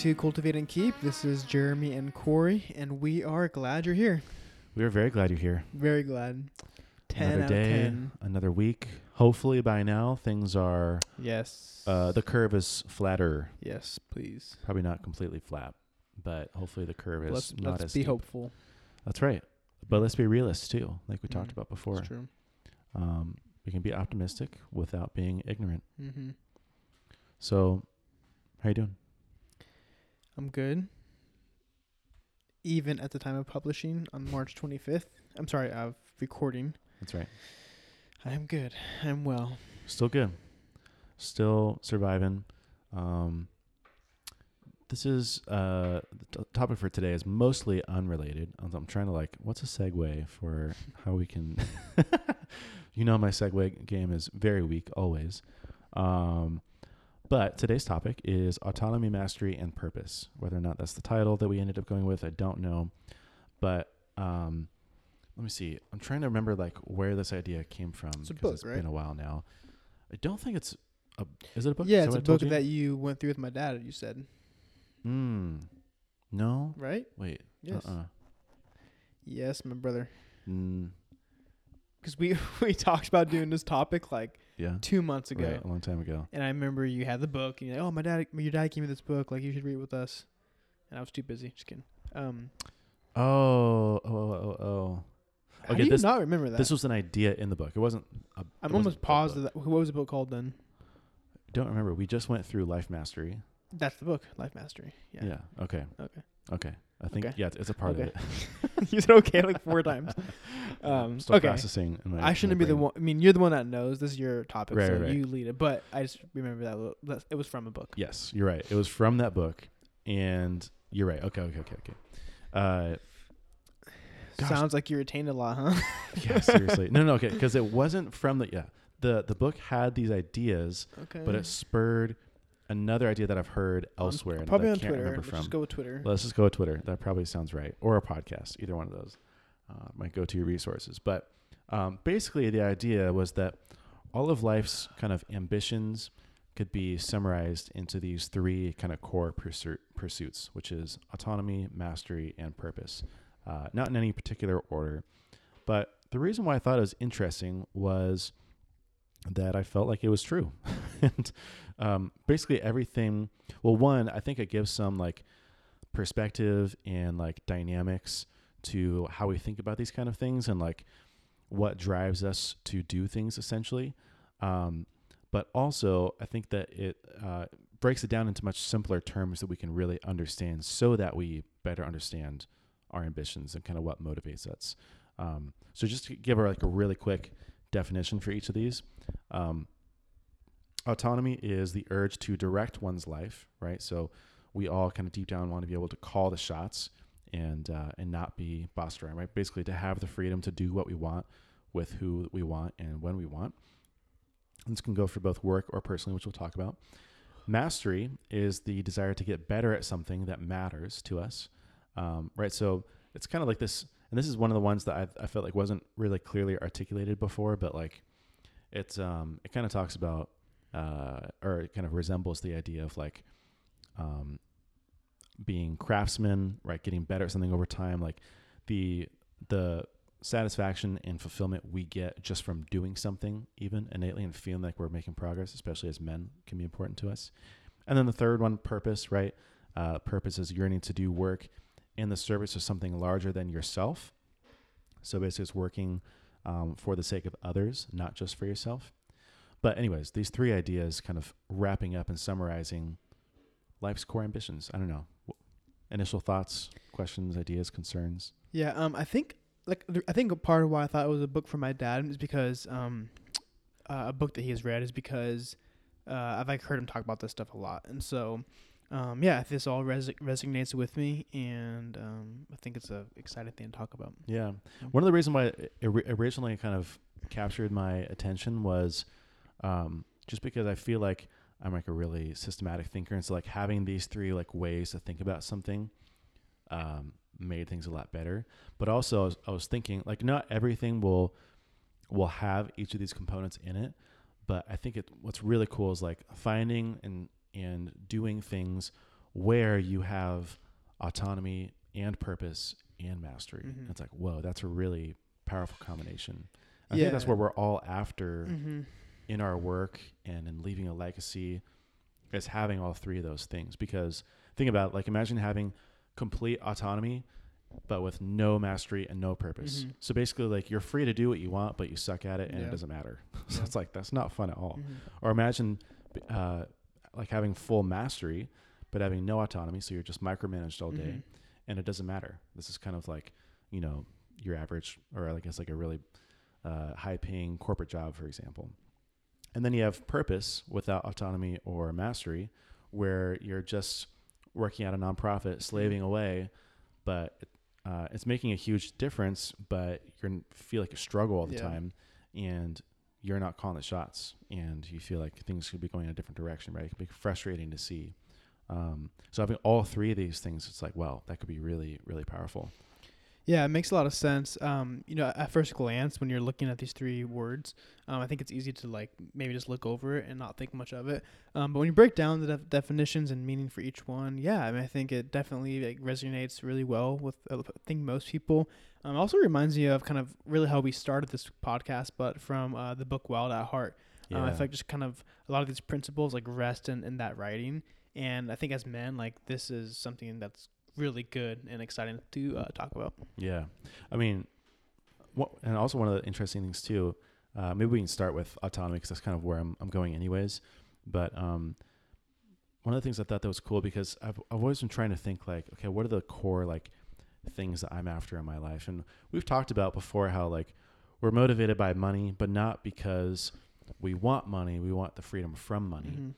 to Cultivate and Keep. This is Jeremy and Corey, and we are glad you're here. We are very glad you're here. Very glad. 10 another out day, of 10. another week. Hopefully by now things are Yes. uh, the curve is flatter. yes, please. Probably not completely flat, but hopefully the curve is Let's, not let's as be steep. hopeful. That's right. But let's be realists too, like we talked Mm, about before. It's true. Um, we can be optimistic without being ignorant. hmm So, how you doing? I'm good. Even at the time of publishing on March 25th, I'm sorry, of recording, That's right. I am good. I'm well. Still good. Still surviving. Um, this is uh, the t- topic for today is mostly unrelated. I'm, I'm trying to like, what's a segue for how we can? you know, my segue game is very weak always. Um, but today's topic is autonomy, mastery, and purpose. Whether or not that's the title that we ended up going with, I don't know. But um, let me see. I'm trying to remember like where this idea came from It's a because book, it's right? been a while now. I don't think it's a. Is it a book? Yeah, it's a what I told book you? that you went through with my dad, you said, Mm. No. right? Wait. Yes. Uh-uh. Yes, my brother. Mm, Because we, we talked about doing this topic like yeah. two months ago. Right. A long time ago. And I remember you had the book, and you're like, "Oh, my dad, your dad gave me this book. Like, you should read it with us." And I was too busy. Just kidding. Um, Oh. Oh. Oh. Oh. oh. how Okay, do you this- not remember that? This was an idea in the book. It wasn't. A, it I'm wasn't almost a positive. That, what was the book called then? Don't remember. We just went through life mastery. That's the book, Life Mastery. Yeah. Yeah. Okay. Okay. Okay. I think Okay. yeah, it's, it's a part Okay. of it. you said okay like four times. Um, Still okay. processing. In my, I shouldn't my be the brain. one. I mean, you're the one that knows. This is your topic, Right, so right, right. you lead it. But I just remember that that it was from a book. Yes, you're right. It was from that book, and you're right. Okay. Okay. Okay. Okay. Uh, Gosh. Sounds like you retained a lot, huh? yeah. Seriously. No. No. Okay. Because it wasn't from the yeah. The the book had these ideas, okay. but it spurred another idea that I've heard elsewhere probably I on can't Twitter. remember Let's from. just go with Twitter. Let's just go with Twitter. That probably sounds right, or a podcast. Either one of those uh, might go to your resources. But um, basically, the idea was that all of life's kind of ambitions could be summarized into these three kind of core pursu- pursuits, which is autonomy, mastery, and purpose. Uh, not in any particular order, but the reason why I thought it was interesting was that I felt like it was true, and um, basically everything. Well, one, I think it gives some like perspective and like dynamics to how we think about these kind of things and like what drives us to do things essentially. Um, but also, I think that it uh, breaks it down into much simpler terms that we can really understand so that we better understand our ambitions and kind of what motivates us. Um, so, just to give her like a really quick definition for each of these. Um, autonomy is the urge to direct one's life, right? So we all kind of deep down want to be able to call the shots and uh, and not be bossed around, right? Basically, to have the freedom to do what we want with who we want and when we want. This can go for both work or personally, which we'll talk about. Mastery is the desire to get better at something that matters to us, um, right? So it's kind of like this, and this is one of the ones that I, I felt like wasn't really clearly articulated before, but like it's um, it kind of talks about uh, or it kind of resembles the idea of like um, being craftsmen, right? Getting better at something over time, like the the satisfaction and fulfillment we get just from doing something, even innately, and feeling like we're making progress, especially as men, can be important to us. And then the third one, purpose, right? Uh, purpose is yearning to do work in the service of something larger than yourself. So basically, it's working um, for the sake of others, not just for yourself. But anyways, these three ideas kind of wrapping up and summarizing life's core ambitions. I don't know. Initial thoughts, questions, ideas, concerns. Yeah, um, I think like I think a part of why I thought it was a book for my dad is because um, uh, a book that he has read is because uh, I've like heard him talk about this stuff a lot, and so um, yeah, this all res- resonates with me, and um, I think it's a exciting thing to talk about. Yeah. One of the reasons why it ori- originally kind of captured my attention was um, just because I feel like I'm like a really systematic thinker, and so like having these three like ways to think about something um, made things a lot better. But also, I was, I was thinking like not everything will will have each of these components in it, but I think it what's really cool is like finding and and doing things where you have autonomy and purpose and mastery. Mhm. It's like, whoa, that's a really powerful combination. I think that's Yeah. what we're all after Mm-hmm. in our work and in leaving a legacy is having all three of those things. Because think about it, like imagine having complete autonomy but with no mastery and no purpose. Mhm. So basically like you're free to do what you want but you suck at it and Yeah. it doesn't matter. so Yeah. it's like that's not fun at all. Mhm. Or imagine uh, like having full mastery but having no autonomy so you're just micromanaged all day Mhm. and it doesn't matter. This is kind of like, you know, your average, or I guess like a really uh, high paying corporate job, for example. And then you have purpose without autonomy or mastery, where you're just working at a nonprofit, slaving away, but uh, it's making a huge difference, but you feel like a struggle all the Yeah. time and you're not calling the shots and you feel like things could be going in a different direction, right? It can be frustrating to see. Um, so having all three of these things, it's like, wow, that could be really, really powerful. Yeah, it makes a lot of sense. Um, you know, at first glance, when you're looking at these three words, um, I think it's easy to like maybe just look over it and not think much of it. Um, but when you break down the def- definitions and meaning for each one, yeah, I mean, I think it definitely like resonates really well with uh, I think most people. Um, it also reminds me of kind of really how we started this podcast, but from uh, the book Wild at Heart. Uh, I feel like just kind of a lot of these principles like rest in, in that writing. And I think as men, like this is something that's really good and exciting to uh, talk about. Yeah, I mean, what, and also one of the interesting things too. Uh, maybe we can start with autonomy because that's kind of where I'm I'm going anyways. But um, one of the things I thought that was cool because I've I've always been trying to think like, okay, what are the core like things that I'm after in my life? And we've talked about before how like we're motivated by money, but not because we want money. We want the freedom from money Mhm.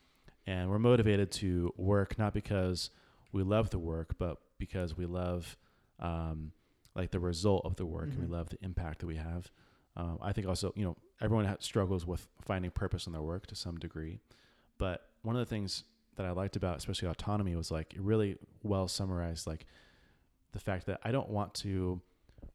and we're motivated to work not because we love the work, but because we love um, like the result of the work and Mhm. we love the impact that we have. Um, I think also, you know, everyone ha- struggles with finding purpose in their work to some degree, but one of the things that I liked about especially autonomy was like it really well summarized like the fact that I don't want to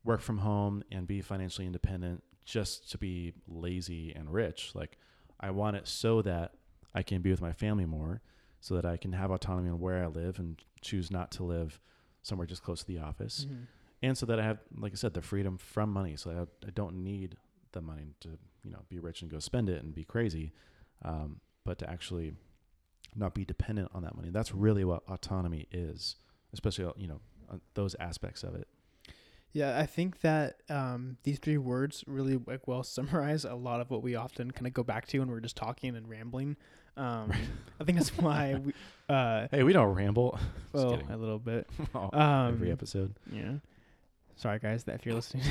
work from home and be financially independent just to be lazy and rich. Like I want it so that I can be with my family more, so that I can have autonomy on where I live and choose not to live somewhere just close to the office, Mhm. and so that I have, like I said, the freedom from money, so I, I don't need the money to you know be rich and go spend it and be crazy, um, but to actually not be dependent on that money. That's really what autonomy is, especially you know those aspects of it. Yeah, I think that um, these three words really like well summarize a lot of what we often kind of go back to when we're just talking and rambling. Um, I think that's why we, uh, Hey, we don't ramble. Well, a little bit. Oh, Um, Every episode. Yeah. Sorry, guys, that if you're listening.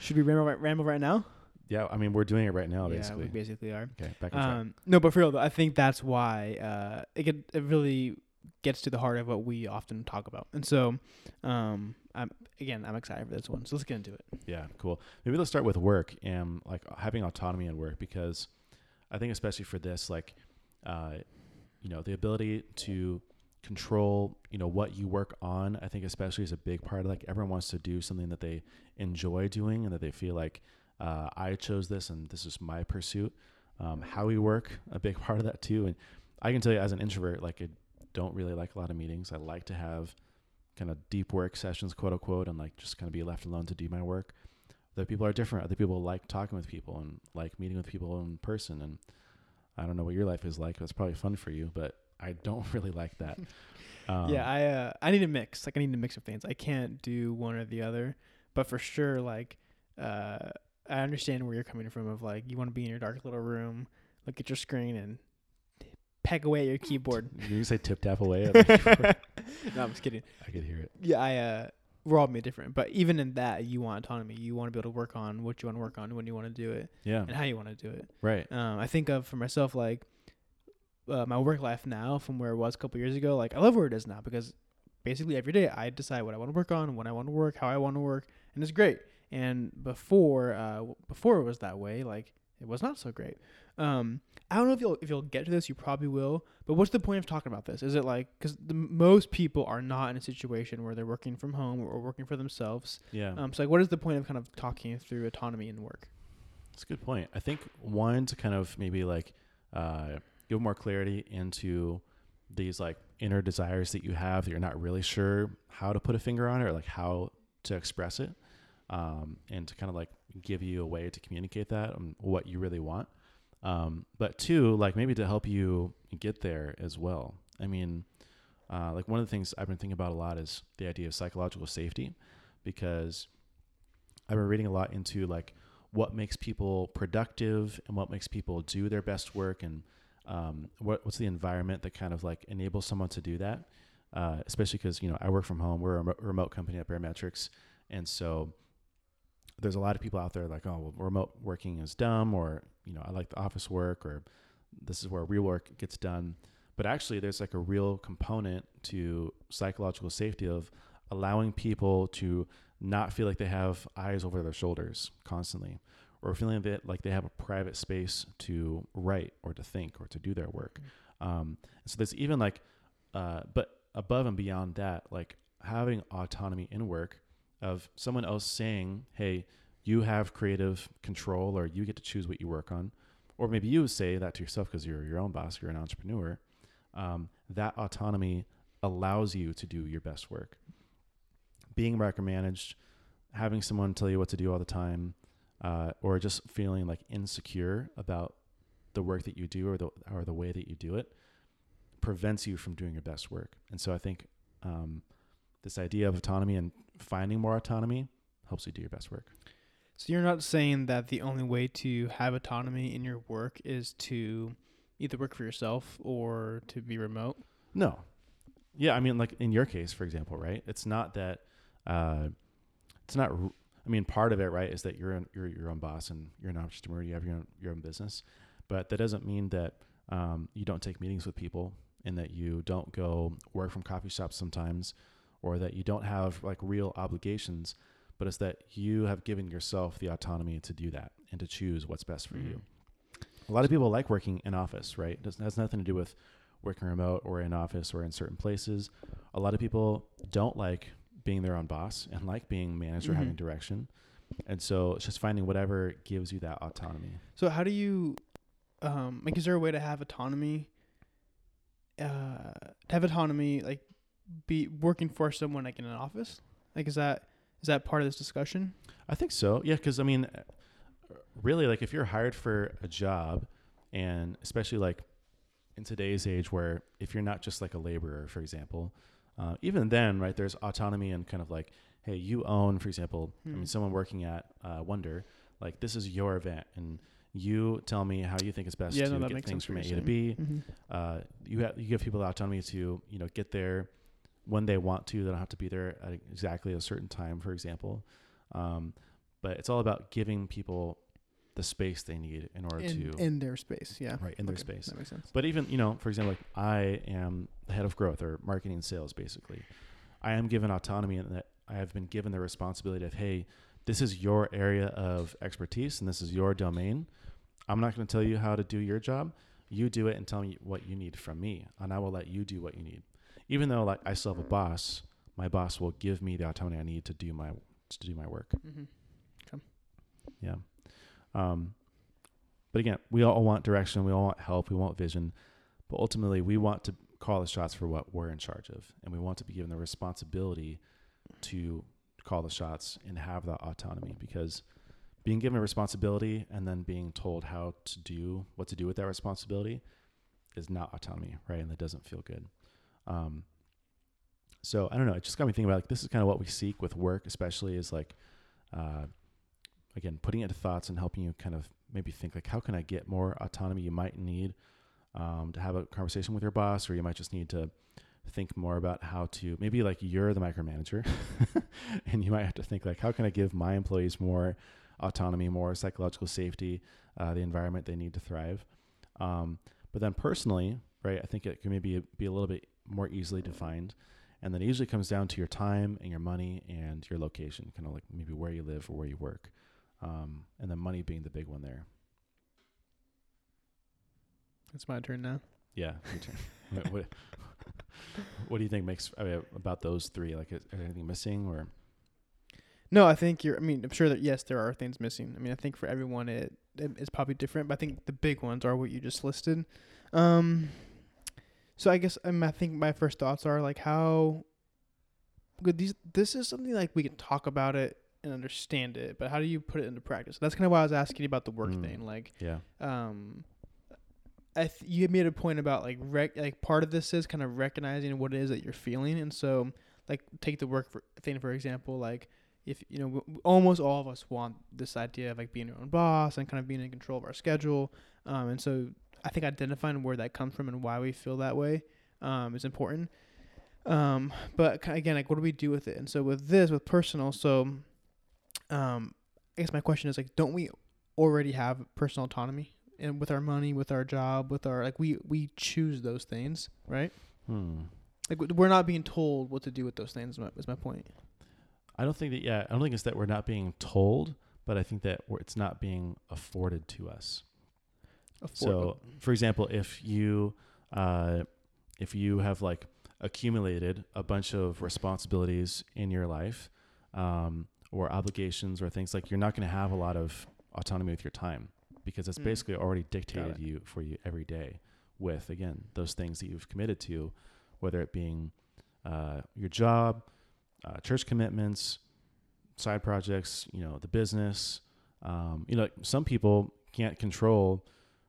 Should we ramble right, ramble right now? Yeah, I mean we're doing it right now, basically. yeah, we basically are. okay, back on track. Um, no, but for real though, I think that's why uh, it get, it really gets to the heart of what we often talk about. And so, um, I'm again, I'm excited for this one. So let's get into it. Yeah, cool. Maybe let's start with work and like having autonomy in work because I think especially for this, like, uh, you know, the ability to control, you know, what you work on. I think especially is a big part. Of, like everyone wants to do something that they enjoy doing and that they feel like uh, I chose this and this is my pursuit. Um, how we work, a big part of that too. And I can tell you as an introvert, like I don't really like a lot of meetings. I like to have kind of deep work sessions, quote unquote, and like just kind of be left alone to do my work. Other people are different. Other people like talking with people and like meeting with people in person. And I don't know what your life is like. It's probably fun for you, but I don't really like that. Um, yeah, I uh, I need a mix. Like I need a mix of things. I can't do one or the other. But for sure, like uh, I understand where you're coming from. Of like you want to be in your dark little room, look at your screen, and peck away at your keyboard. you say tip tap away. no, I'm just kidding. I could hear it. Yeah, I uh, we're all made different. But even in that, you want autonomy. You want to be able to work on what you want to work on, when you want to do it, Yeah. and how you want to do it. Right. Um, I think of for myself like uh, my work life now from where it was a couple years ago. Like I love where it is now because basically every day I decide what I want to work on, when I want to work, how I want to work, and it's great. And before, uh, before it was that way, like it was not so great. Um, I don't know if you'll if you'll get to this. You probably will. But what's the point of talking about this? Is it like because most people are not in a situation where they're working from home or working for themselves. Yeah. Um, so like, what is the point of kind of talking through autonomy and work? That's a good point. I think one to kind of maybe like uh, give more clarity into these like inner desires that you have that you're not really sure how to put a finger on it or like how to express it um, and to kind of like give you a way to communicate that and what you really want um, but two like maybe to help you get there as well. I mean uh, like one of the things i've been thinking about a lot is the idea of psychological safety because i've been reading a lot into like what makes people productive and what makes people do their best work and um, what, what's the environment that kind of like enables someone to do that uh, especially because you know i work from home. We're a remote company at Baremetrics and so there's a lot of people out there like oh well remote working is dumb or you know i like the office work or this is where real work gets done. But actually there's like a real component to psychological safety of allowing people to not feel like they have eyes over their shoulders constantly or feeling that like they have a private space to write or to think or to do their work. Um, so there's even like uh, but above and beyond that like having autonomy in work of someone else saying hey you have creative control or you get to choose what you work on or maybe you say that to yourself because you're your own boss you're an entrepreneur um, that autonomy allows you to do your best work being micromanaged, having someone tell you what to do all the time, uh, or just feeling like insecure about the work that you do or the or the way that you do it, prevents you from doing your best work. And so I think um, this idea of autonomy and finding more autonomy helps you do your best work. So you're not saying that the only way to have autonomy in your work is to either work for yourself or to be remote. No. Yeah, I mean, like in your case, for example, right? It's not that. Uh, it's not. r- I mean, part of it, right, is that you're an, you're your own boss and you're an entrepreneur. You have your own, your own business, but that doesn't mean that um, you don't take meetings with people and that you don't go work from coffee shops sometimes, or that you don't have like real obligations. But it's that you have given yourself the autonomy to do that and to choose what's best for you. A lot of people like working in office, right? It has nothing to do with working remote or in office or in certain places. A lot of people don't like being their own boss and like being managed or having Mhm. direction. And so it's just finding whatever gives you that autonomy. So how do you, um, like, is there a way to have autonomy? Uh, to have autonomy, like, be working for someone like in an office. Like, is that is that part of this discussion? I think so. Yeah, because I mean, really, like if you're hired for a job, and especially like in today's age, where if you're not just like a laborer, for example, uh, even then, right, there's autonomy and kind of like, hey, you own, for example, I Hmm. mean, someone working at uh, Wonder, like this is your event, and you tell me how you think it's best Yeah, to no, that get things from A to B. Mm-hmm. Uh, you have you give people the autonomy to you know get there when they want to. They don't have to be there at exactly a certain time, for example. Um, but it's all about giving people the space they need in order In, to in their space, yeah. right in their space. That makes sense. But even you know, for example, like I am the head of growth or marketing sales. Basically, I am given autonomy in that I have been given the responsibility of, hey, this is your area of expertise and this is your domain. I'm not going to tell you how to do your job. You do it and tell me what you need from me, and I will let you do what you need. Even though like I still have a boss, my boss will give me the autonomy I need to do my to do my work. Mm-hmm. Yeah. Um, but again, we all want direction. We all want help. We want vision. But ultimately, we want to call the shots for what we're in charge of. And we want to be given the responsibility to call the shots and have that autonomy because being given a responsibility and then being told how to do what to do with that responsibility is not autonomy, right? And that doesn't feel good. Um, so I don't know. It just got me thinking about like this is kind of what we seek with work, especially is like, uh, again, putting it into thoughts and helping you kind of maybe think like, how can I get more autonomy? You might need um, to have a conversation with your boss, or you might just need to think more about how to maybe like you're the micromanager, and you might have to think like, how can I give my employees more autonomy, more psychological safety, uh, the environment they need to thrive. Um, but then personally, right, I think it can maybe be a little bit more easily defined. And then it usually comes down to your time and your money and your location, kind of like maybe where you live or where you work. Um, and then money being the big one there. It's my turn now. Yeah. your turn. what, what, what do you think makes I mean, about those three? Like, is, is anything missing or? No, I think you're. I mean, I'm sure that yes, there are things missing. I mean, I think for everyone it, it it's probably different, but I think the big ones are what you just listed. Um, So I guess um, I think my first thoughts are like how good these. This is something like we can talk about it and understand it, but how do you put it into practice? That's kind of why I was asking you about the work Mm. thing. Like, Yeah. um, I th- you made a point about like rec- like part of this is kind of recognizing what it is that you're feeling, and so like take the work for, thing for example, like if you know w- almost all of us want this idea of like being our own boss and kind of being in control of our schedule, um, and so I think identifying where that comes from and why we feel that way um, is important. Um, but again, like what do we do with it? And so with this, with personal, so um, I guess my question is like, don't we already have personal autonomy? and with our money, with our job, with our like we we choose those things, right? Hmm. Like we're not being told what to do with those things. Is my, is my point. I don't think that. Yeah, I don't think it's that we're not being told, but I think that it's not being afforded to us. So, for example, if you uh, if you have like accumulated a bunch of responsibilities in your life um, or obligations or things like, you're not going to have a lot of autonomy with your time because it's Mm. basically already dictated you for you every day with again those things that you've committed to, whether it being uh, your job, uh, church commitments, side projects, you know, the business. Um, you know, some people can't control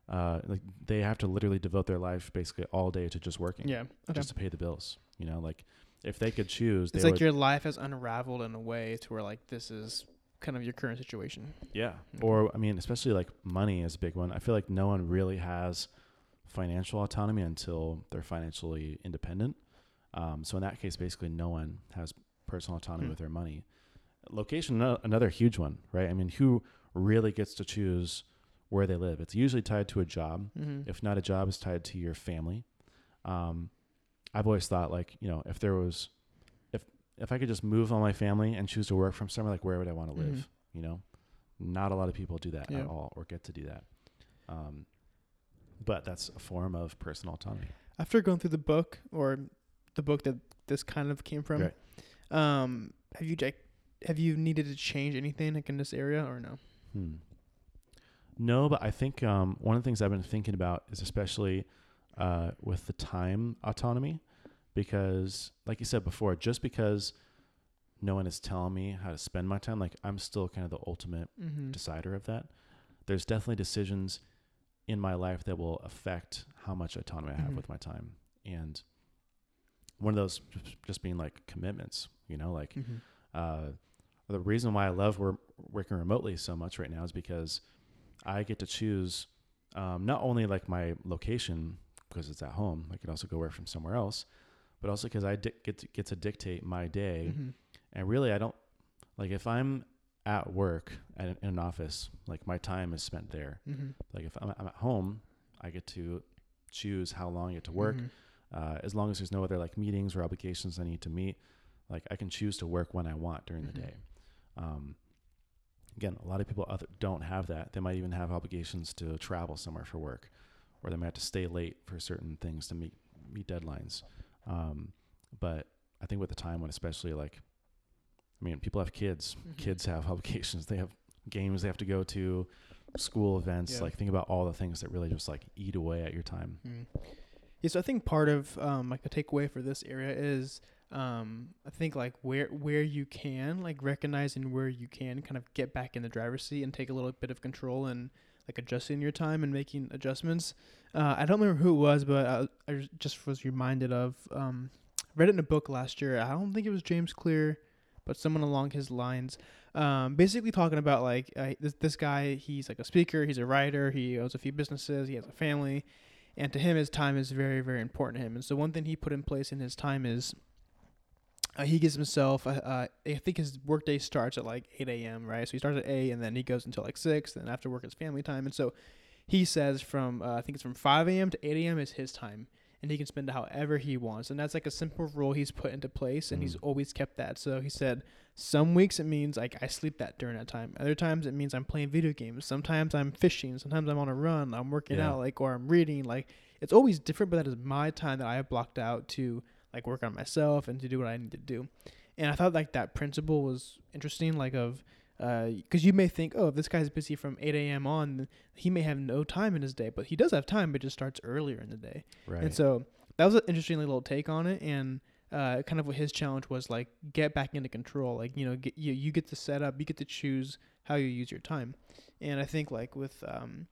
uh, like they have to literally devote their life basically all day to just working, yeah, okay. just to pay the bills. You know, like if they could choose, they it's like your life has unraveled in a way to where like this is kind of your current situation. yeah. Okay. Or I mean, especially like money is a big one. I feel like no one really has financial autonomy until they're financially independent. Um, so in that case, basically, no one has personal autonomy Hmm. with their money. Location, ano- another huge one, right? I mean, who really gets to choose where they live? It's usually tied to a job. Mm-hmm. If not a job, it's tied to your family. Um, I've always thought like, you know, if there was, if if I could just move all my family and choose to work from somewhere, like where would I want to live? Mhm. You know, not a lot of people do that Yeah. at all or get to do that. Um, but that's a form of personal autonomy. After going through the book or the book that this kind of came from, Right. um, have you have you needed to change anything like in this area or no? Hmm. No, but I think um, one of the things I've been thinking about is especially uh, with the time autonomy, because, like you said before, just because no one is telling me how to spend my time, like I'm still kind of the ultimate Mm-hmm. decider of that. There's definitely decisions in my life that will affect how much autonomy I have Mhm. with my time, and one of those just- being like commitments. You know, like Mm-hmm. uh, the reason why I love wor- working remotely so much right now is because I get to choose um, not only like my location because it's at home. I could also go work from somewhere else, but also because I di- get to, get to dictate my day. Mm-hmm. And really, I don't like if I'm at work at, in an office, like my time is spent there. Mm-hmm. Like if I'm, I'm at home, I get to choose how long I get to work Mm-hmm. uh, as long as there's no other like meetings or obligations I need to meet, like I can choose to work when I want during the day. Um, again, a lot of people other, don't have that. They might even have obligations to travel somewhere for work, or they might have to stay late for certain things to meet meet deadlines. Um, but I think with the time when, especially like, I mean, people have kids. Mhm. Kids have obligations. They have games they have to go to, school events. Yeah. Like think about all the things that really just like eat away at your time. Mm. Yeah, so I think part of um, like a takeaway for this area is um, I think like where where you can like recognizing where you can kind of get back in the driver's seat and take a little bit of control and like adjusting your time and making adjustments. Uh, I don't remember who it was, but I, I just was reminded of um, read it in a book last year. I don't think it was James Clear, but someone along his lines. Um, basically talking about like uh, this this guy. He's like a speaker. He's a writer. He owns a few businesses. He has a family and to him his time is very very important to him and so one thing he put in place in his time is uh, he gives himself uh, uh, i think his workday starts at like 8 a.m right? So he starts at 8 and then he goes until like 6 then after work is family time. And so he says from uh, i think it's from 5 a.m to 8 a.m is his time and he can spend however he wants. And that's like a simple rule he's put into place and he's Mm. always kept that. So he said some weeks it means like i sleep that during that time. Other times it means i'm playing video games. Sometimes i'm fishing. Sometimes i'm on a run. I'm working Yeah. out like or i'm reading. Like it's always different but that is my time that i have blocked out to like work on myself and to do what i need to do and i thought like that principle was interesting like of because you may think oh if this guy's busy from 8 a.m on he may have no time in his day but he does have time but just starts earlier in the day Right. and so that was an interesting little take on it, and uh, kind of what his challenge was like get back into control. Like you know, get, you you get to set up, you get to choose how you use your time, and I think like with um,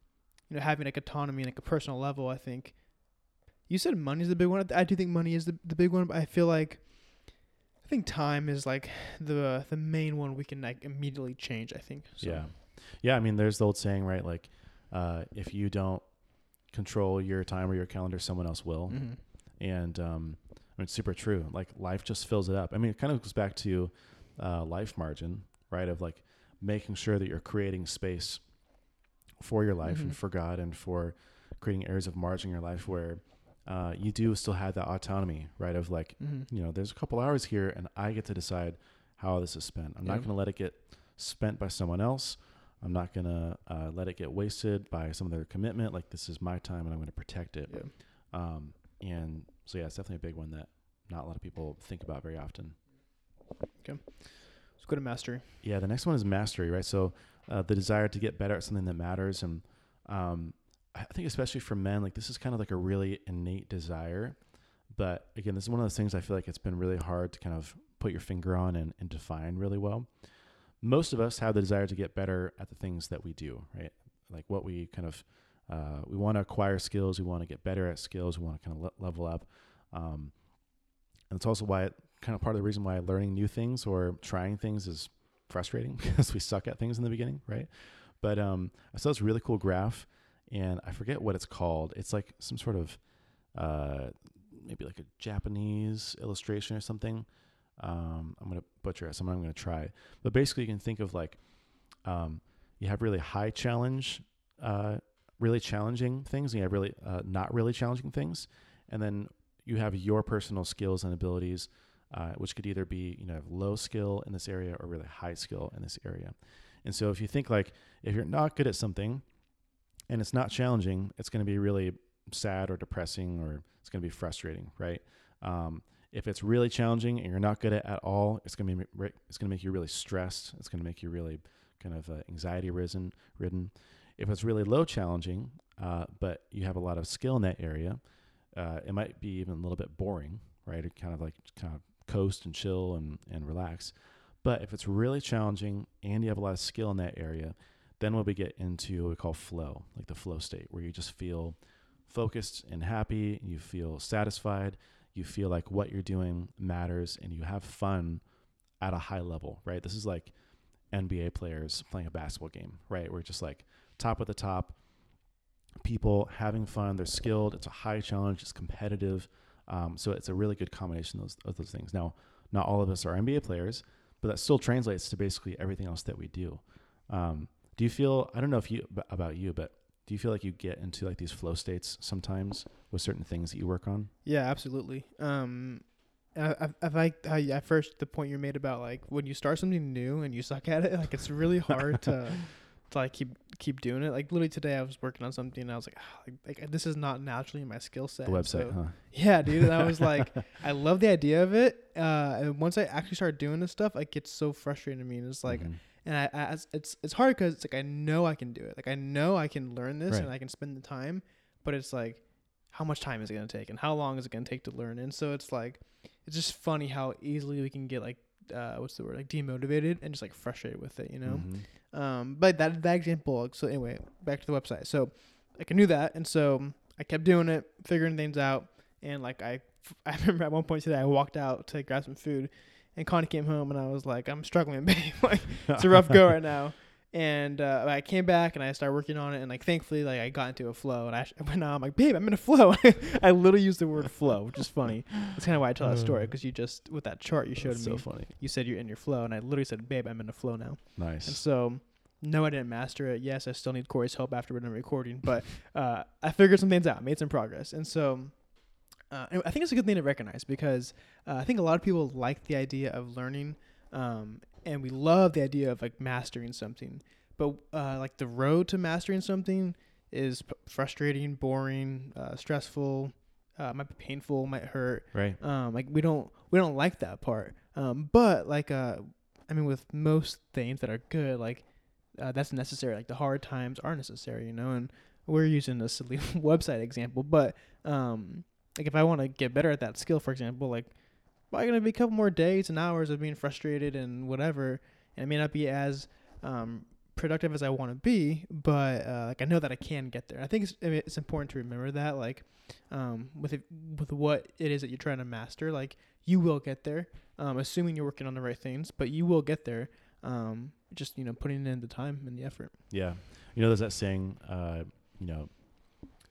you know, having like autonomy and like a personal level, I think you said money is the big one. I do think money is the the big one, but I feel like I think time is like the the main one we can like immediately change. I think. So. Yeah, yeah. I mean, there's the old saying, right? Like, uh, if you don't control your time or your calendar, someone else will. Mm-hmm. And um, I mean, it's super true. Like, life just fills it up. I mean, it kind of goes back to uh, life margin, right? Of like making sure that you're creating space for your life Mhm. and for God and for creating areas of margin in your life where uh, you do still have that autonomy, right? Of like, Mm-hmm. you know, there's a couple hours here and I get to decide how this is spent. I'm Yeah. not going to let it get spent by someone else. I'm not going to uh, let it get wasted by some of their commitment. Like, this is my time and I'm going to protect it. Yeah. Um, and so, yeah, it's definitely a big one that not a lot of people think about very often. Okay. Let's go to mastery. Yeah, the next one is mastery, right? So, uh, the desire to get better at something that matters. And um, I think, especially for men, like this is kind of like a really innate desire. But again, this is one of those things I feel like it's been really hard to kind of put your finger on and, and define really well. Most of us have the desire to get better at the things that we do, right? Like what we kind of, uh, we want to acquire skills, we want to get better at skills, we want to kind of le- level up. Um, and it's also why, it, kind of part of the reason why learning new things or trying things is frustrating because we suck at things in the beginning, right? But um, I saw this really cool graph, and I forget what it's called. It's like some sort of uh, maybe like a Japanese illustration or something. Um, I'm gonna butcher it, so I'm gonna try. But basically, you can think of like um, you have really high challenge, uh, really challenging things, and you have really uh, not really challenging things, and then you have your personal skills and abilities, uh, which could either be you know have low skill in this area or really high skill in this area. And so if you think like if you're not good at something and it's not challenging, it's going to be really sad or depressing or it's going to be frustrating, right? Um, if it's really challenging and you're not good at it at all, it's going to be it's going to make you really stressed. It's going to make you really kind of uh, anxiety risen ridden. If it's really low challenging, uh, but you have a lot of skill in that area, uh, it might be even a little bit boring, right? It kind of like kind of coast and chill and, and relax. But if it's really challenging and you have a lot of skill in that area, then when we get into what we call flow, like the flow state, where you just feel focused and happy, you feel satisfied, you feel like what you're doing matters, and you have fun at a high level, right? This is like NBA players playing a basketball game, right? We're just like top of the top, people having fun, they're skilled, it's a high challenge, it's competitive. Um, so it's a really good combination of those, of those things. Now, not all of us are NBA players, but that still translates to basically everything else that we do. Um, do you feel? I don't know if you about you, but do you feel like you get into like these flow states sometimes with certain things that you work on? Yeah, absolutely. Um, I, I, I like at first the point you made about like when you start something new and you suck at it, like it's really hard to to like keep keep doing it. Like literally today, I was working on something and I was like, "Ah, like, like this is not naturally in my skill set. The website, So- huh? Yeah, dude. And I was like, I love the idea of it. Uh, and once I actually start doing this stuff, it gets so frustrating to me. And it's like, Mhm. And I, I it's- it's hard because it's like I know I can do it. Like I know I can learn this and I can spend the time, but it's like, how much time is it gonna take and how long is it gonna take to learn? And so it's like, it's just funny how easily we can get like, uh, what's the word? Like demotivated and just like frustrated with it, you know. Mhm. Um, but that that example. So anyway, back to the website. So like I knew that, and so I kept doing it, figuring things out, and like I, I remember at one point today I walked out to grab some food, and Connie came home, and I was like, I'm struggling, babe. like it's a rough go right now. And uh, I came back and I started working on it, and like thankfully, like I got into a flow, and I, went out. I'm like, babe, I'm in a flow. I literally used the word flow, which is funny. That's kind of why I tell that story because you just with that chart you showed That's me, so funny. you said you're in your flow, and I literally said, babe, I'm in a flow now. Nice. And so, no, I didn't master it. Yes, I still need Corey's help after we're done recording, but uh, I figured some things out, made some progress. And so, uh, and I think it's a good thing to recognize because uh, I think a lot of people like the idea of learning, um, and we love the idea of like mastering something. But uh, like the road to mastering something is p- frustrating, boring, uh, stressful. Uh, might be painful, might hurt right. um like we don't we don't like that part um but like uh i mean with most things that are good like uh, that's necessary like the hard times are necessary you know and we're using a silly website example but um like if I want to get better at that skill, for example, like probably gonna be a couple more days and hours of being frustrated and whatever, and it may not be as um, productive as I want to be, but uh, like I know that I can get there. I think it's it's important to remember that like um, with it, with what it is that you're trying to master, like you will get there, um, assuming you're working on the right things, but you will get there. Um, just you know putting in the time and the effort. Yeah. You know, there's that saying, uh, you know,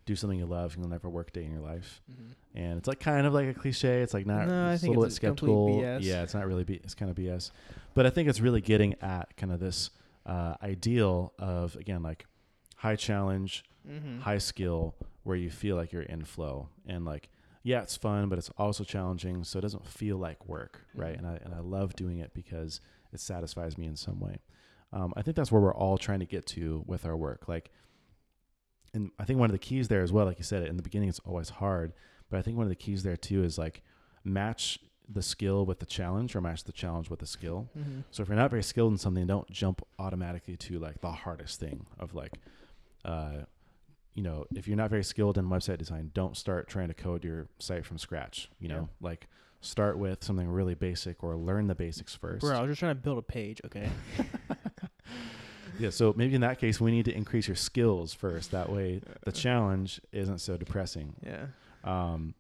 do something you love and you'll never work a day in your life. Mm-hmm. And it's like kind of like a cliche. It's like not, No, it's a little it's bit skeptical. Yeah, it's not really, B, it's kind of BS. But I think it's really getting at kind of this uh, ideal of, again, like high challenge, Mm-hmm. high skill where you feel like you're in flow and like yeah it's fun but it's also challenging so it doesn't feel like work right Mhm. and I, and I love doing it because it satisfies me in some way um, i think that's where we're all trying to get to with our work like and i think one of the keys there as well like you said in the beginning it's always hard but i think one of the keys there too is like match the skill with the challenge or match the challenge with the skill Mm-hmm. so if you're not very skilled in something, don't jump automatically to like the hardest thing of like, uh, you know, if you're not very skilled in website design, don't start trying to code your site from scratch. You Yeah. know, like start with something really basic or learn the basics first. Bro, I was just trying to build a page. Okay. Yeah. So maybe in that case, we need to increase your skills first. That way, the challenge isn't so depressing. yeah. Um,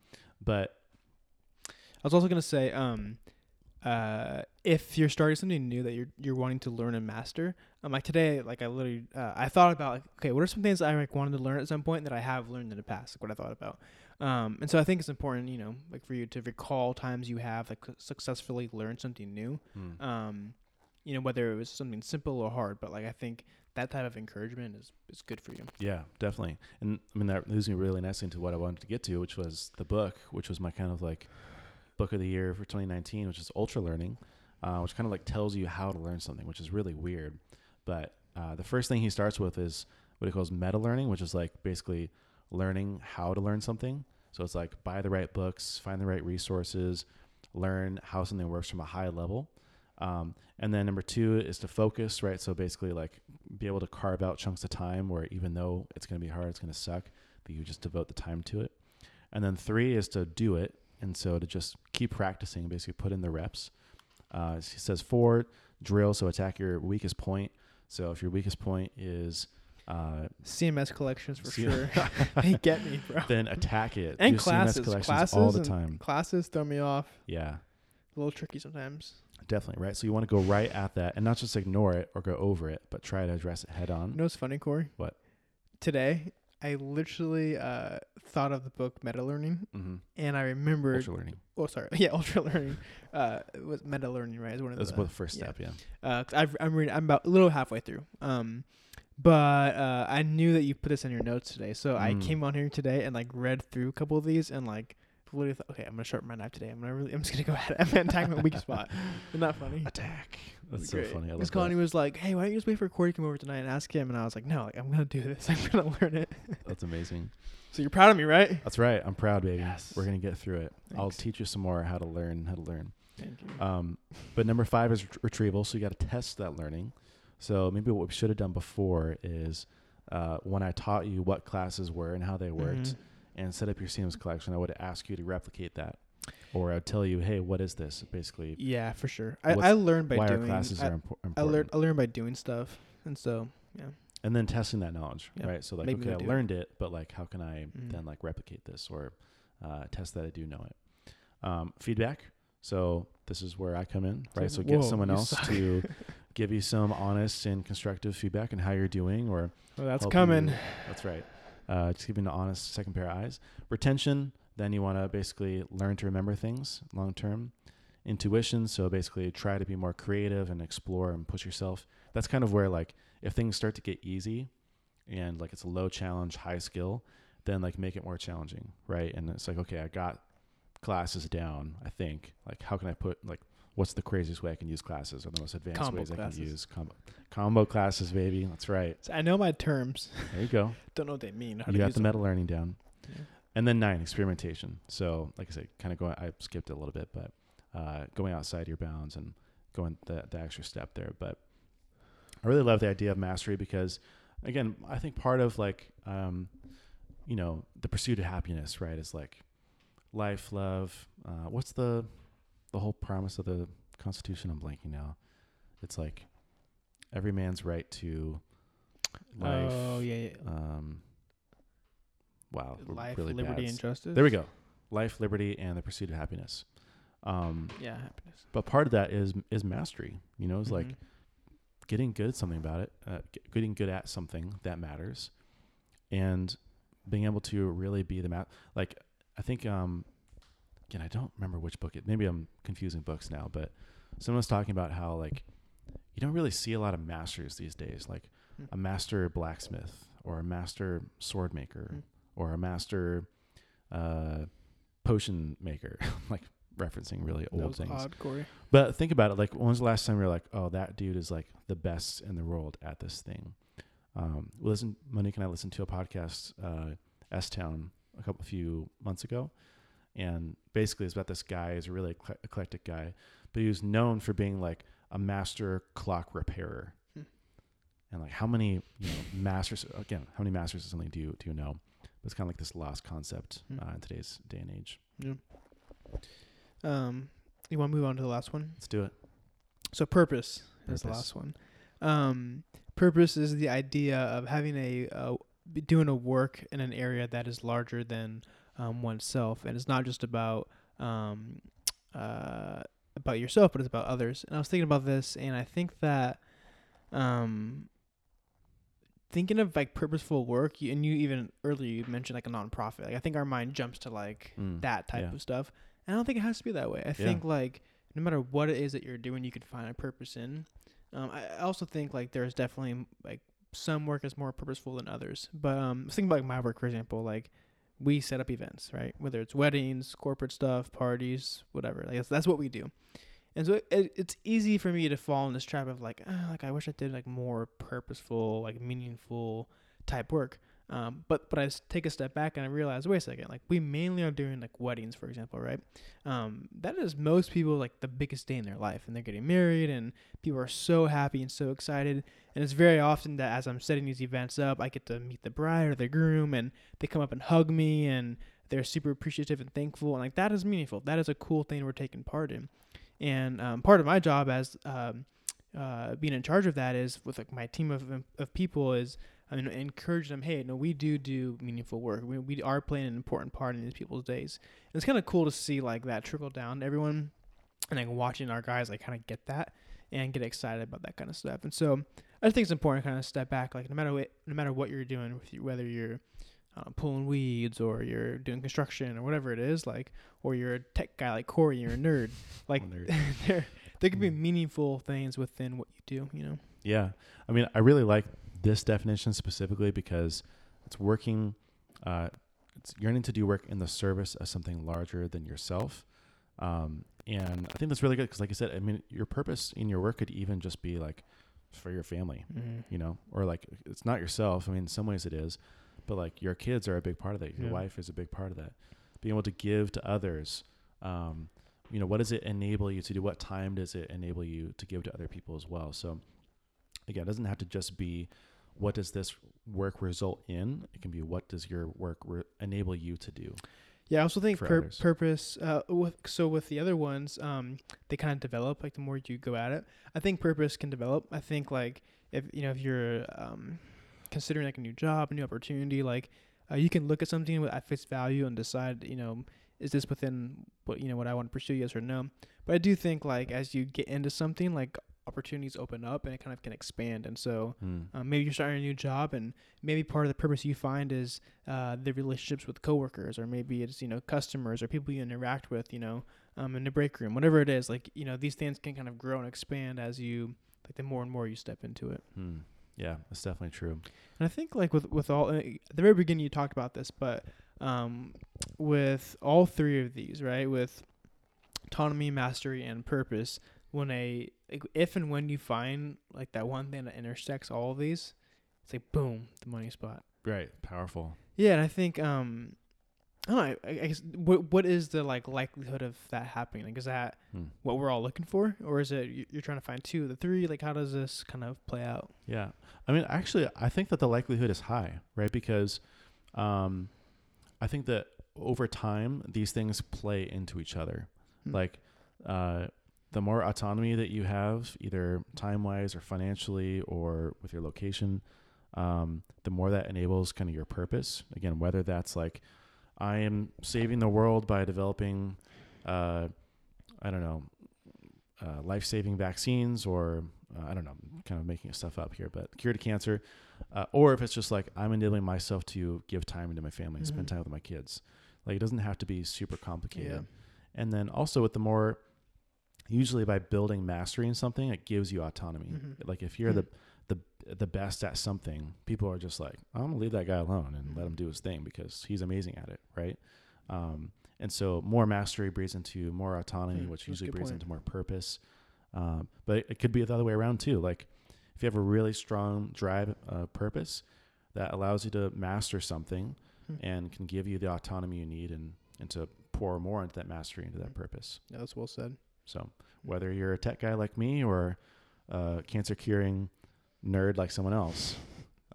but I was also gonna say, um, uh, if you're starting something new that you're you're wanting to learn and master, um, like today, like I literally, uh, I thought about like, okay, what are some things I like wanted to learn at some point that I have learned in the past, like what I thought about, um, and so I think it's important, you know, like for you to recall times you have like successfully learned something new, hmm, um, you know, whether it was something simple or hard, but like I think that type of encouragement is is good for you. Yeah, definitely. And I mean, that leads me really nicely into what I wanted to get to, which was the book, which was my kind of like book of the year for 2019, which is Ultra Learning, uh, which kind of like tells you how to learn something, which is really weird. But uh, the first thing he starts with is what he calls meta learning, which is like basically learning how to learn something. So it's like buy the right books, find the right resources, learn how something works from a high level. Um, and then number two is to focus, right? So basically, like be able to carve out chunks of time where even though it's going to be hard, it's going to suck, that you just devote the time to it. And then three is to do it. And so to just keep practicing, basically put in the reps. Uh, he says four, drill. So attack your weakest point. So if your weakest point is, uh, CMS collections for C- sure. they get me, bro. then attack it. And Do CMS classes, collections classes all the time. Classes throw me off. Yeah. A little tricky sometimes. Definitely, right? So you want to go right at that and not just ignore it or go over it, but try to address it head on. You know what's funny, Corey? What? Today, I literally uh, thought of the book Meta Learning, mm-hmm. and I remembered. Ultra learning. Oh, sorry. Yeah, Ultra Learning. Uh, it was Meta Learning, right? Is one of That's the. about the first yeah. step, yeah. Uh, I've, I'm reading. I'm about a little halfway through. Um, but uh, I knew that you put this in your notes today, so I Mm. came on here today and like read through a couple of these and like literally thought, okay, I'm gonna sharpen my knife today. I'm gonna really, I'm just gonna go at it. I'm gonna attack my weak spot. Isn't that funny? Attack. That's so great. funny. I love Because that. Connie was like, "Hey, why don't you just wait for Corey to come over tonight and ask him?" And I was like, "No, like, I'm gonna do this. I'm gonna learn it." That's amazing. So you're proud of me, right? That's right. I'm proud, baby. Yes. We're gonna get through it. I'll teach you some more how to learn how to learn. Thank you. Um, but number five is ret- retrieval. So you got to test that learning. So maybe what we should have done before is uh, when I taught you what classes were and how they worked, Mhm. And set up your CMS collection, I would ask you to replicate that, or I'd tell you, hey, what is this? Basically, Yeah, for sure. I, I learned by why doing. our classes I, are impor- I learned. I learned by doing stuff, and so yeah. and then testing that knowledge, Yeah. right? So like, Maybe okay, I we'll it. learned it, but like, how can I Mhm. then like replicate this or uh, test that I do know it? Um, feedback. So this is where I come in, right? So- So get whoa, someone else suck. to give you some honest and constructive feedback on how you're doing, or Well, that's coming. you- that's right. Uh, just giving an honest second pair of eyes. Retention. Then you want to basically learn to remember things long term. Intuition. So basically, try to be more creative and explore and push yourself. That's kind of where like if things start to get easy, and like it's a low challenge, high skill, then like make it more challenging, right? And it's like okay, I got classes down. I think like how can I put like what's the craziest way I can use classes or the most advanced Combo ways I can use combo combo classes, baby. That's right. So I know my terms. There you go. Don't know what they mean. How you got the them. meta learning down. Yeah. And then nine, experimentation. So, like I said, kind of going, I skipped it a little bit, but uh, going outside your bounds and going the, the extra step there. But I really love the idea of mastery because, again, I think part of like, um, you know, the pursuit of happiness, right, is like, life, love. Uh, what's the the whole promise of the Constitution? I'm blanking now. It's like every man's right to life. Oh yeah, yeah. Um, wow, life, really liberty, bad. and justice. There we go. Life, liberty, and the pursuit of happiness. Um, Yeah, happiness. but part of that is is mastery. You know, it's like Mhm. getting good at something about it, uh, getting good at something that matters, and being able to really be the mat. Like I think, um, again, I don't remember which book it. Maybe I'm confusing books now, but someone was talking about how like you don't really see a lot of masters these days, like Hmm. a master blacksmith or a master sword maker Hmm. or a master uh, potion maker, like referencing really that old was things. odd, Corey. But think about it. Like, when was the last time you were like, "Oh, that dude is like the best in the world at this thing"? Um, we listen, Monique and I listened to a podcast, uh, S Town, a couple, a few months ago, and basically it's about this guy. He's a really ecle- eclectic guy, but he was known for being like a master clock repairer. Hmm. And like, how many you know masters? Again, how many masters of something do you do you know? But it's kind of like this lost concept Hmm. uh, in today's day and age. Yeah. Um, you want to move on to the last one? Let's do it. So purpose, is the last one. Um, purpose is the idea of having a uh, doing a work in an area that is larger than um, oneself, and it's not just about um, uh, about yourself, but it's about others. And I was thinking about this, and I think that um, thinking of like purposeful work, you, and you even earlier you mentioned like a nonprofit. Like I think our mind jumps to like Mm, that type yeah. of stuff. And I don't think it has to be that way. I Yeah. think like no matter what it is that you're doing, you can find a purpose in. Um, I I also think like there's definitely like some work is more purposeful than others. But um, think about like my work for example. Like we set up events, right? Whether it's weddings, corporate stuff, parties, whatever. Like that's, that's what we do. And so it, it's easy for me to fall in this trap of like, ah, like I wish I did like more purposeful, like meaningful type work. Um, but but I take a step back and I realize, wait a second, like we mainly are doing like weddings, for example, right? Um, that is most people like the biggest day in their life, and they're getting married, and people are so happy and so excited. And it's very often that as I'm setting these events up, I get to meet the bride or the groom, and they come up and hug me, and they're super appreciative and thankful, and like that is meaningful. That is a cool thing we're taking part in. And um, part of my job as um, uh, being in charge of that is with like my team of of people is I mean, encourage them. Hey, no, we do do meaningful work. We we are playing an important part in these people's days. And it's kind of cool to see like that trickle down to everyone, and like watching our guys like kind of get that and get excited about that kind of stuff. And so I just think it's important to kind of step back. Like no matter what, no matter what you're doing, whether you're uh, pulling weeds or you're doing construction or whatever it is, like, or you're a tech guy like Corey, you're a nerd. Like nerd. there, there can be Mm. meaningful things within what you do. You know. Yeah. I mean, I really like this definition specifically because it's working, uh, it's yearning to do work in the service of something larger than yourself. Um, and I think that's really good because, like I said, I mean, your purpose in your work could even just be like for your family, Mm-hmm. you know, or like it's not yourself. I mean, in some ways it is, but like your kids are a big part of that. Your Yeah. wife is a big part of that. Being able to give to others, um, you know, what does it enable you to do? What time does it enable you to give to other people as well? So, again, it doesn't have to just be what does this work result in. It can be what does your work re- enable you to do. Yeah, I also think pur- purpose. Uh, with, so with the other ones, um, they kind of develop like the more you go at it. I think purpose can develop. I think like if you know if you're um, considering like a new job, a new opportunity, like uh, you can look at something with at face value and decide, you know, is this within what you know what I want to pursue, yes or no. But I do think like as you get into something, like opportunities open up and it kind of can expand. And so Hmm. um, maybe you're starting a new job, and maybe part of the purpose you find is uh, the relationships with coworkers, or maybe it's you know customers or people you interact with, you know, um, in the break room, whatever it is. Like you know, these things can kind of grow and expand as you like the more and more you step into it. Hmm. Yeah, that's definitely true. And I think like with with all uh, at the very beginning you talked about this, but um, with all three of these, right, with autonomy, mastery, and purpose, when a like, if and when you find like that one thing that intersects all of these, it's like boom, the money spot. Right. Powerful. Yeah, and I think um, I don't know. I, I guess what what is the like likelihood of that happening? Like, is that Hmm. what we're all looking for, or is it you- you're trying to find two of the three? Like, how does this kind of play out? Yeah. I mean, actually, I think that the likelihood is high, right? Because um, I think that over time, these things play into each other. Hmm. Like, uh, the more autonomy that you have, either time wise or financially or with your location, um, the more that enables kind of your purpose. Again, whether that's like, I am saving the world by developing, uh, I don't know, uh, life saving vaccines or uh, I don't know, kind of making stuff up here, but cure to cancer. Uh, or if it's just like I'm enabling myself to give time into my family and spend Mhm. time with my kids. Like it doesn't have to be super complicated. Yeah. And then also with the more, usually by building mastery in something, it gives you autonomy. Mhm. Like if you're Hmm. the the the best at something, people are just like, I'm gonna leave that guy alone and let Mhm. him do his thing because he's amazing at it, right? Um, and so more mastery breeds into more autonomy, Hmm, which usually breeds point. into more purpose. Um, but it, it could be the other way around too. Like if you have a really strong drive, uh, purpose that allows you to master something Hmm. and can give you the autonomy you need and, and to pour more into that mastery into that Hmm. purpose. Yeah, that's well said. So whether you're a tech guy like me or a cancer curing nerd like someone else,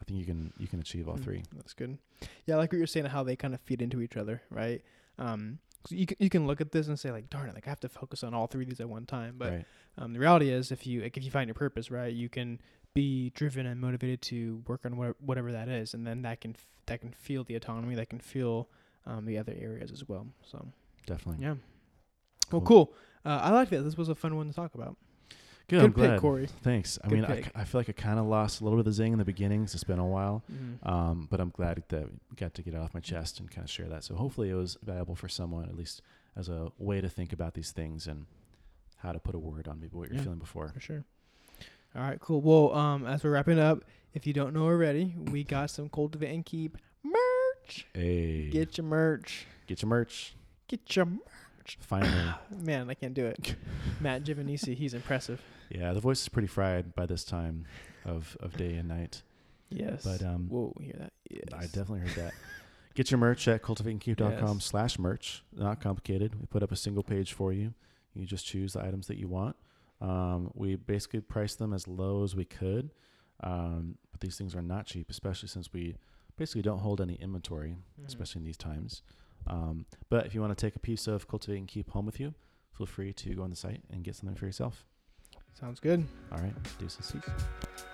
I think you can you can achieve all Mm, three. That's good. Yeah, I like what you're saying, how they kind of feed into each other, right? Um, 'cause you can, you can look at this and say like, darn it, like I have to focus on all three of these at one time. But right. um, the reality is, if you like, if you find your purpose, right, you can be driven and motivated to work on wha- whatever that is, and then that can f- that can feel the autonomy, that can feel um, the other areas as well. So Definitely. yeah. Well, cool. Uh, I like that. This was a fun one to talk about. Good. Good I'm pick, glad. Corey. Thanks. I Good mean, I, pick. feel like I kind of lost a little bit of the zing in the beginning 'cause it's been a while. Mhm. Um, but I'm glad that we got to get it off my chest and kind of share that. So hopefully it was valuable for someone, at least as a way to think about these things and how to put a word on maybe what you're Yeah. feeling before. For sure. All right, cool. Well, um, as we're wrapping up, if you don't know already, we got some cultivate and keep merch. Hey, get, Get your merch. Get your merch. Get your merch. Finally. Man, I can't do it. Matt Giovanisi, he's impressive. yeah, the voice is pretty fried by this time of, of day and night. Yes. But um, whoa, hear that? Yes. I definitely heard that. Get your merch at cultivateandkeep.com yes. slash merch. Not complicated. We put up a single page for you. You just choose the items that you want. Um, we basically price them as low as we could. Um, but these things are not cheap, especially since we basically don't hold any inventory, Mhm. especially in these times. Um, but if you want to take a piece of Cultivate and Keep home with you, feel free to go on the site and get something for yourself. Sounds good. All right. Deuces. Peace.